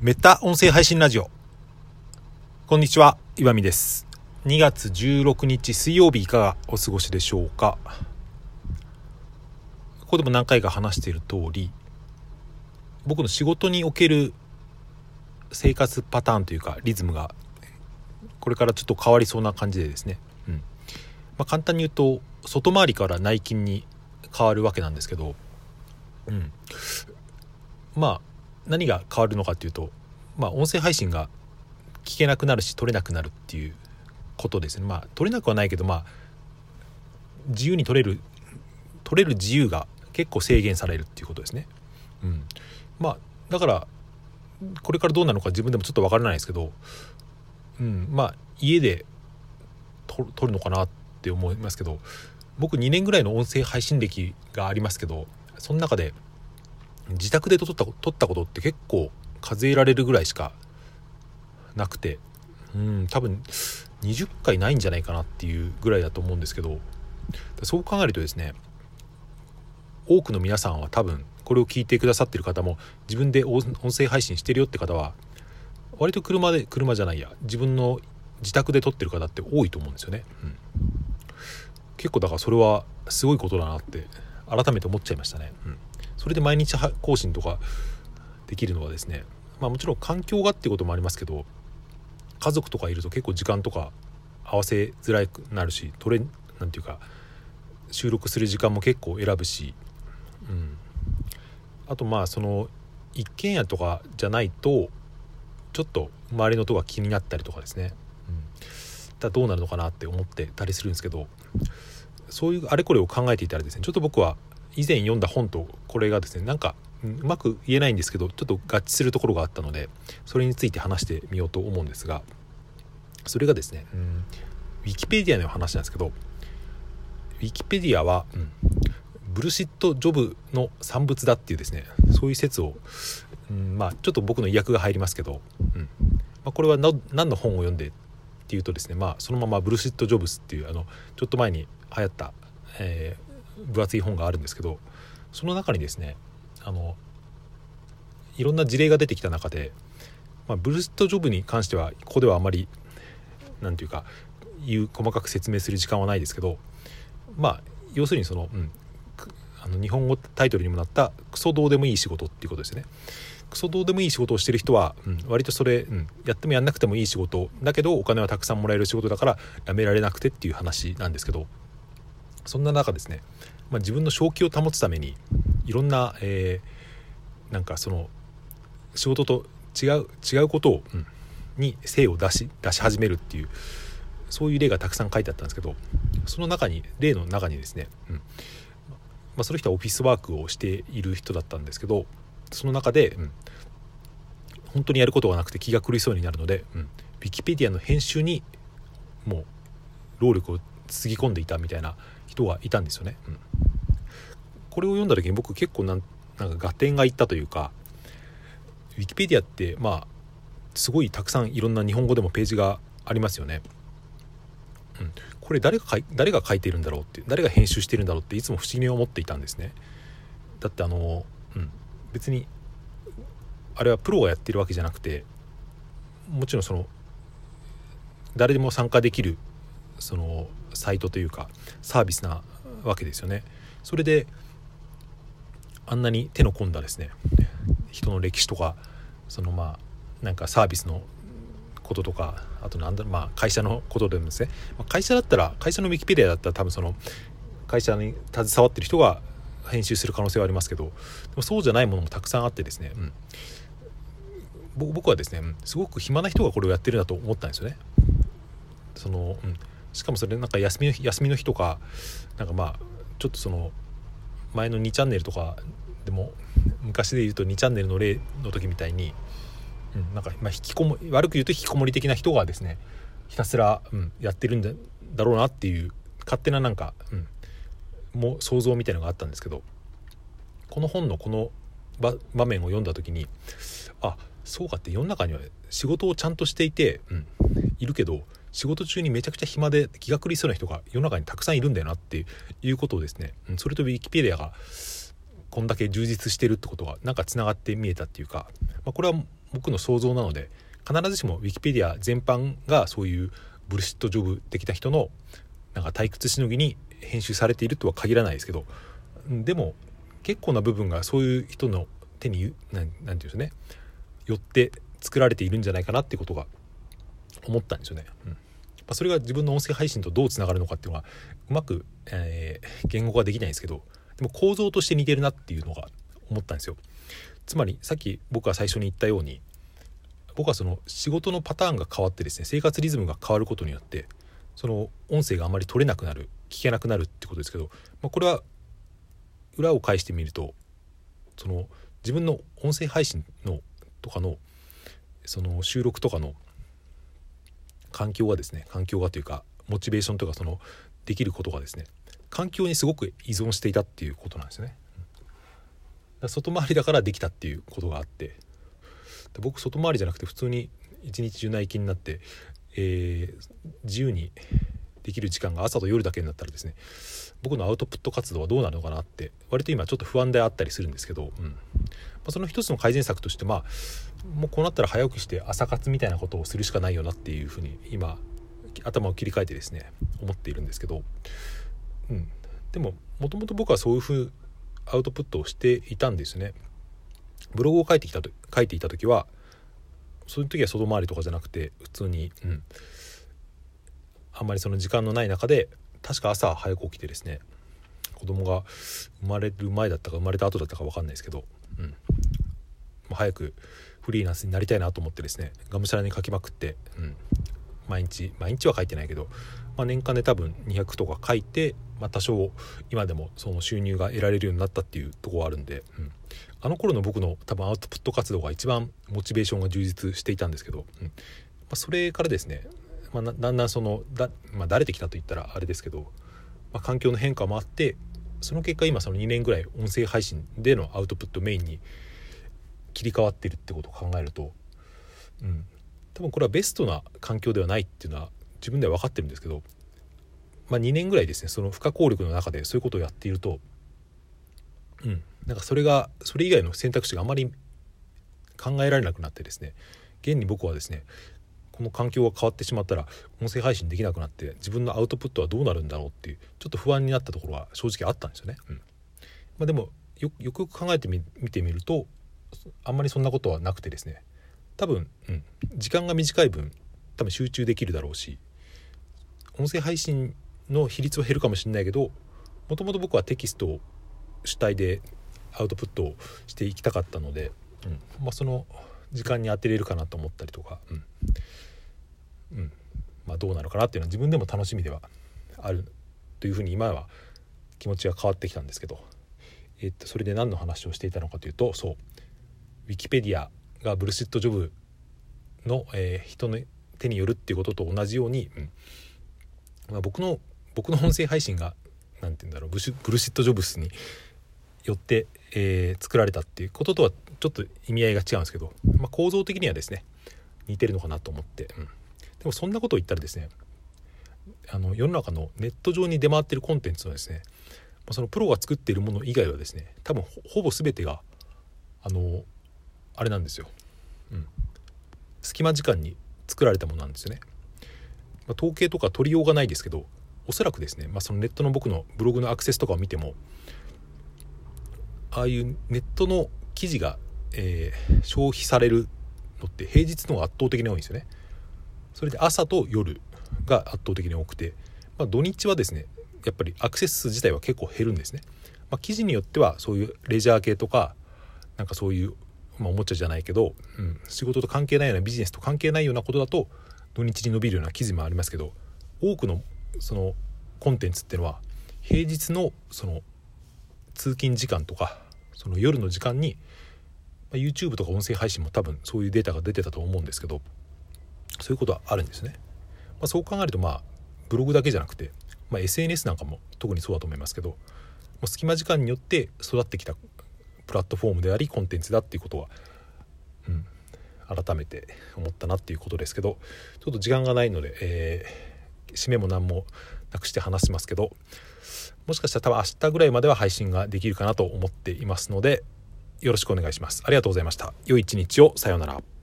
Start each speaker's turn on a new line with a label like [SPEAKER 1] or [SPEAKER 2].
[SPEAKER 1] メタ音声配信ラジオ。こんにちは、岩見です。2月16日水曜日いかがお過ごしでしょうか？ここでも何回か話している通り、僕の仕事における生活パターンというかリズムがこれからちょっと変わりそうな感じでですね。うん。まあ、簡単に言うと、外回りから内勤に変わるわけなんですけど、うん。まあ、何が変わるのかっていうと、まあ、音声配信が聞けなくなるし撮れなくなるっていうことですね。まあ撮れなくはないけどまあ自由に撮れる撮れる自由が結構制限されるっていうことですね。うん、まあだからこれからどうなのか自分でもちょっとわからないですけど、うん、まあ家で撮撮るのかなって思いますけど僕2年ぐらいの音声配信歴がありますけどその中で自宅で撮った撮ったことって結構数えられるぐらいしかなくてうん多分20回ないんじゃないかなっていうぐらいだと思うんですけどそう考えるとですね多くの皆さんは多分これを聞いてくださってる方も自分で音声配信してるよって方は割と車で車じゃないや自分の自宅で撮ってる方って多いと思うんですよね、うん、結構だからそれはすごいことだなって改めて思っちゃいましたね、うん、それで毎日更新とかできるのはですねまあもちろん環境がっていうこともありますけど家族とかいると結構時間とか合わせづらくなるしトレなんていうか収録する時間も結構選ぶし、うん、あとまあその一軒家とかじゃないとちょっと周りの音が気になったりとかですね、うん、だどうなるのかなって思ってたりするんですけどそういうあれこれを考えていたらですねちょっと僕は以前読んだ本とこれがですねなんかうまく言えないんですけどちょっと合致するところがあったのでそれについて話してみようと思うんですがそれがですね、ウィキペディアの話なんですけどウィキペディアは、うん、ブルシット・ジョブの産物だっていうですねそういう説を、うん、まあちょっと僕の意訳が入りますけど、うんまあ、これは何の本を読んでっていうとですねまあそのままブルシット・ジョブスっていうあのちょっと前に流行った、えー、分厚い本があるんですけどその中にですねあのいろんな事例が出てきた中で、まあ、ブルーストジョブに関してはここではあまり何て言うか言う細かく説明する時間はないですけどまあ要するにその,、うん、あの日本語タイトルにもなった「クソどうでもいい仕事」っていうことですね。クソどうでもいい仕事をしてる人は、うん、割とそれ、うん、やってもやんなくてもいい仕事だけどお金はたくさんもらえる仕事だからやめられなくてっていう話なんですけどそんな中ですね、まあ、自分の正気を保つためにいろんな、えー、なんかその仕事と違う違うことを、うん、に精を出し出し始めるっていうそういう例がたくさん書いてあったんですけどその中に例の中にですね、うんまあ、その人はオフィスワークをしている人だったんですけどその中で、うん、本当にやることがなくて気が狂いそうになるので、うん、ウィキペディアの編集にもう労力をつぎ込んでいたみたいな人がいたんですよね。うんこれを読んだ時に僕結構なんなんか合点がいったというかウィキペディアってまあすごいたくさんいろんな日本語でもページがありますよね。うん、これ誰がい誰が書いてるんだろうって誰が編集してるんだろうっていつも不思議に思っていたんですね。だってあの、うん、別にあれはプロがやってるわけじゃなくてもちろんその誰でも参加できるそのサイトというかサービスなわけですよね。それであんなに手の込んだですね人の歴史とかそのまあなんかサービスのこととかあとなんだまあ会社のことでもですね、ま、会社だったら会社のウィキペディアだったら多分その会社に携わってる人が編集する可能性はありますけどでもそうじゃないものもたくさんあってですね、うん、僕はですねすごく暇な人がこれをやってるなと思ったんですよね。そのうん、しかもそれなんか休みの日休みの日とかなんかまあちょっとその前の2チャンネルとかでも昔で言うと2チャンネルの例の時みたいに、うん、なんか、まあ、引きこも悪く言うと引きこもり的な人がですねひたすら、うん、やってるんだだろうなっていう勝手ななんか、うん、も想像みたいのがあったんですけどこの本のこの場面を読んだ時にあそうかって世の中には仕事をちゃんとしていて、うん、いるけど仕事中にめちゃくちゃ暇で気が狂いそうな人が世の中にたくさんいるんだよなっていうことをですねそれとウィキペディアがこんだけ充実してるってことがなんかつながって見えたっていうか、まあ、これは僕の想像なので必ずしもウィキペディア全般がそういうブルシットジョブ的な人のなんか退屈しのぎに編集されているとは限らないですけどでも結構な部分がそういう人の手に何て言うんですねよって作られているんじゃないかなってことが思ったんですよね。うんまそれが自分の音声配信とどうつながるのかっていうのがうまく、えー、言語化できないんですけどでも構造として似てるなっていうのが思ったんですよ。つまりさっき僕が最初に言ったように僕はその仕事のパターンが変わってですね生活リズムが変わることによってその音声があまり取れなくなる聞けなくなるってことですけど、まあ、これは裏を返してみるとその自分の音声配信のとかのその収録とかの環境がですね環境がというかモチベーションとかそのできることがですね環境にすごく依存していたっていうことなんですよね。外回りだからできたっていうことがあって僕外回りじゃなくて普通に一日中内勤になって、えー、自由にできる時間が朝と夜だけになったらですね僕のアウトプット活動はどうなるのかなって割と今ちょっと不安であったりするんですけど、うんまあ、その一つの改善策としてまあもうこうなったら早起きして朝活みたいなことをするしかないよなっていうふうに今頭を切り替えてですね思っているんですけど、うん、でももともと僕はそういうふうアウトプットをしていたんですね。ブログを書いてきたと書いていた時はそういう時は外回りとかじゃなくて普通に、うん、あんまりその時間のない中で確か朝早く起きてですね子供が生まれる前だったか生まれた後だったか分かんないですけど、うん、早くフリーランスになりたいなと思ってですねがむしゃらに書きまくって、うん、毎日毎日は書いてないけど、まあ、年間で多分200とか書いて、まあ、多少今でもその収入が得られるようになったっていうとこはあるんで、うん、あの頃の僕の多分アウトプット活動が一番モチベーションが充実していたんですけど、うん。まあ、それからですね、まあ、だんだんそのだ、まあ、慣れてきたといったらあれですけど、まあ、環境の変化もあってその結果今その2年ぐらい音声配信でのアウトプットメインに切り替わってるってことを考えると、うん、多分これはベストな環境ではないっていうのは自分では分かってるんですけど、まあ、2年ぐらいですねその不可抗力の中でそういうことをやっていると、うん、なんかそれがそれ以外の選択肢があまり考えられなくなってですね現に僕はですねこの環境が変わってしまったら音声配信できなくなって自分のアウトプットはどうなるんだろうっていうちょっと不安になったところは正直あったんですよね。うん。まあ、でもよくよく考えてみてみるとあんまりそんなことはなくてですね多分、うん、時間が短い分多分集中できるだろうし音声配信の比率は減るかもしれないけどもともと僕はテキスト主体でアウトプットをしていきたかったので、うんまあ、その時間に当てれるかなと思ったりとか、うんうんまあ、どうなるかなっていうのは自分でも楽しみではあるというふうに今は気持ちが変わってきたんですけど、えっと、それで何の話をしていたのかというとそうウィキペディアがブルシットジョブの、えー、人の手によるっていうことと同じように、うん。まあ、僕の僕の音声配信が何て言うんだろうブブルシットジョブスによって、えー、作られたっていうこととはちょっと意味合いが違うんですけど、まあ、構造的にはですね似てるのかなと思って、うん、でもそんなことを言ったらですねあの世の中のネット上に出回ってるコンテンツはですねそのプロが作っているもの以外はですね多分ほぼ全てがあのあれなんですよ、うん、隙間時間に作られたものなんですよね、まあ、統計とか取りようがないですけどおそらくですね、まあ、そのネットの僕のブログのアクセスとかを見てもああいうネットの記事が、えー、消費されるのって平日の方が圧倒的に多いんですよね。それで朝と夜が圧倒的に多くて、まあ、土日はですねやっぱりアクセス数自体は結構減るんですね、まあ、記事によってはそういうレジャー系とかなんかそういうまあ、おもちゃじゃないけど、うん、仕事と関係ないようなビジネスと関係ないようなことだと土日に伸びるような記事もありますけど多くのそのコンテンツっていうのは平日のその通勤時間とかその夜の時間に、まあ、YouTube とか音声配信も多分そういうデータが出てたと思うんですけどそういうことはあるんですね。まあ、そう考えるとまあブログだけじゃなくて、まあ、SNS なんかも特にそうだと思いますけど隙間時間によって育ってきたプラットフォームでありコンテンツだっていうことは、うん、改めて思ったなっていうことですけどちょっと時間がないので、えー、締めも何もなくして話しますけどもしかしたら多分明日ぐらいまでは配信ができるかなと思っていますのでよろしくお願いします。ありがとうございました。良い一日をさようなら。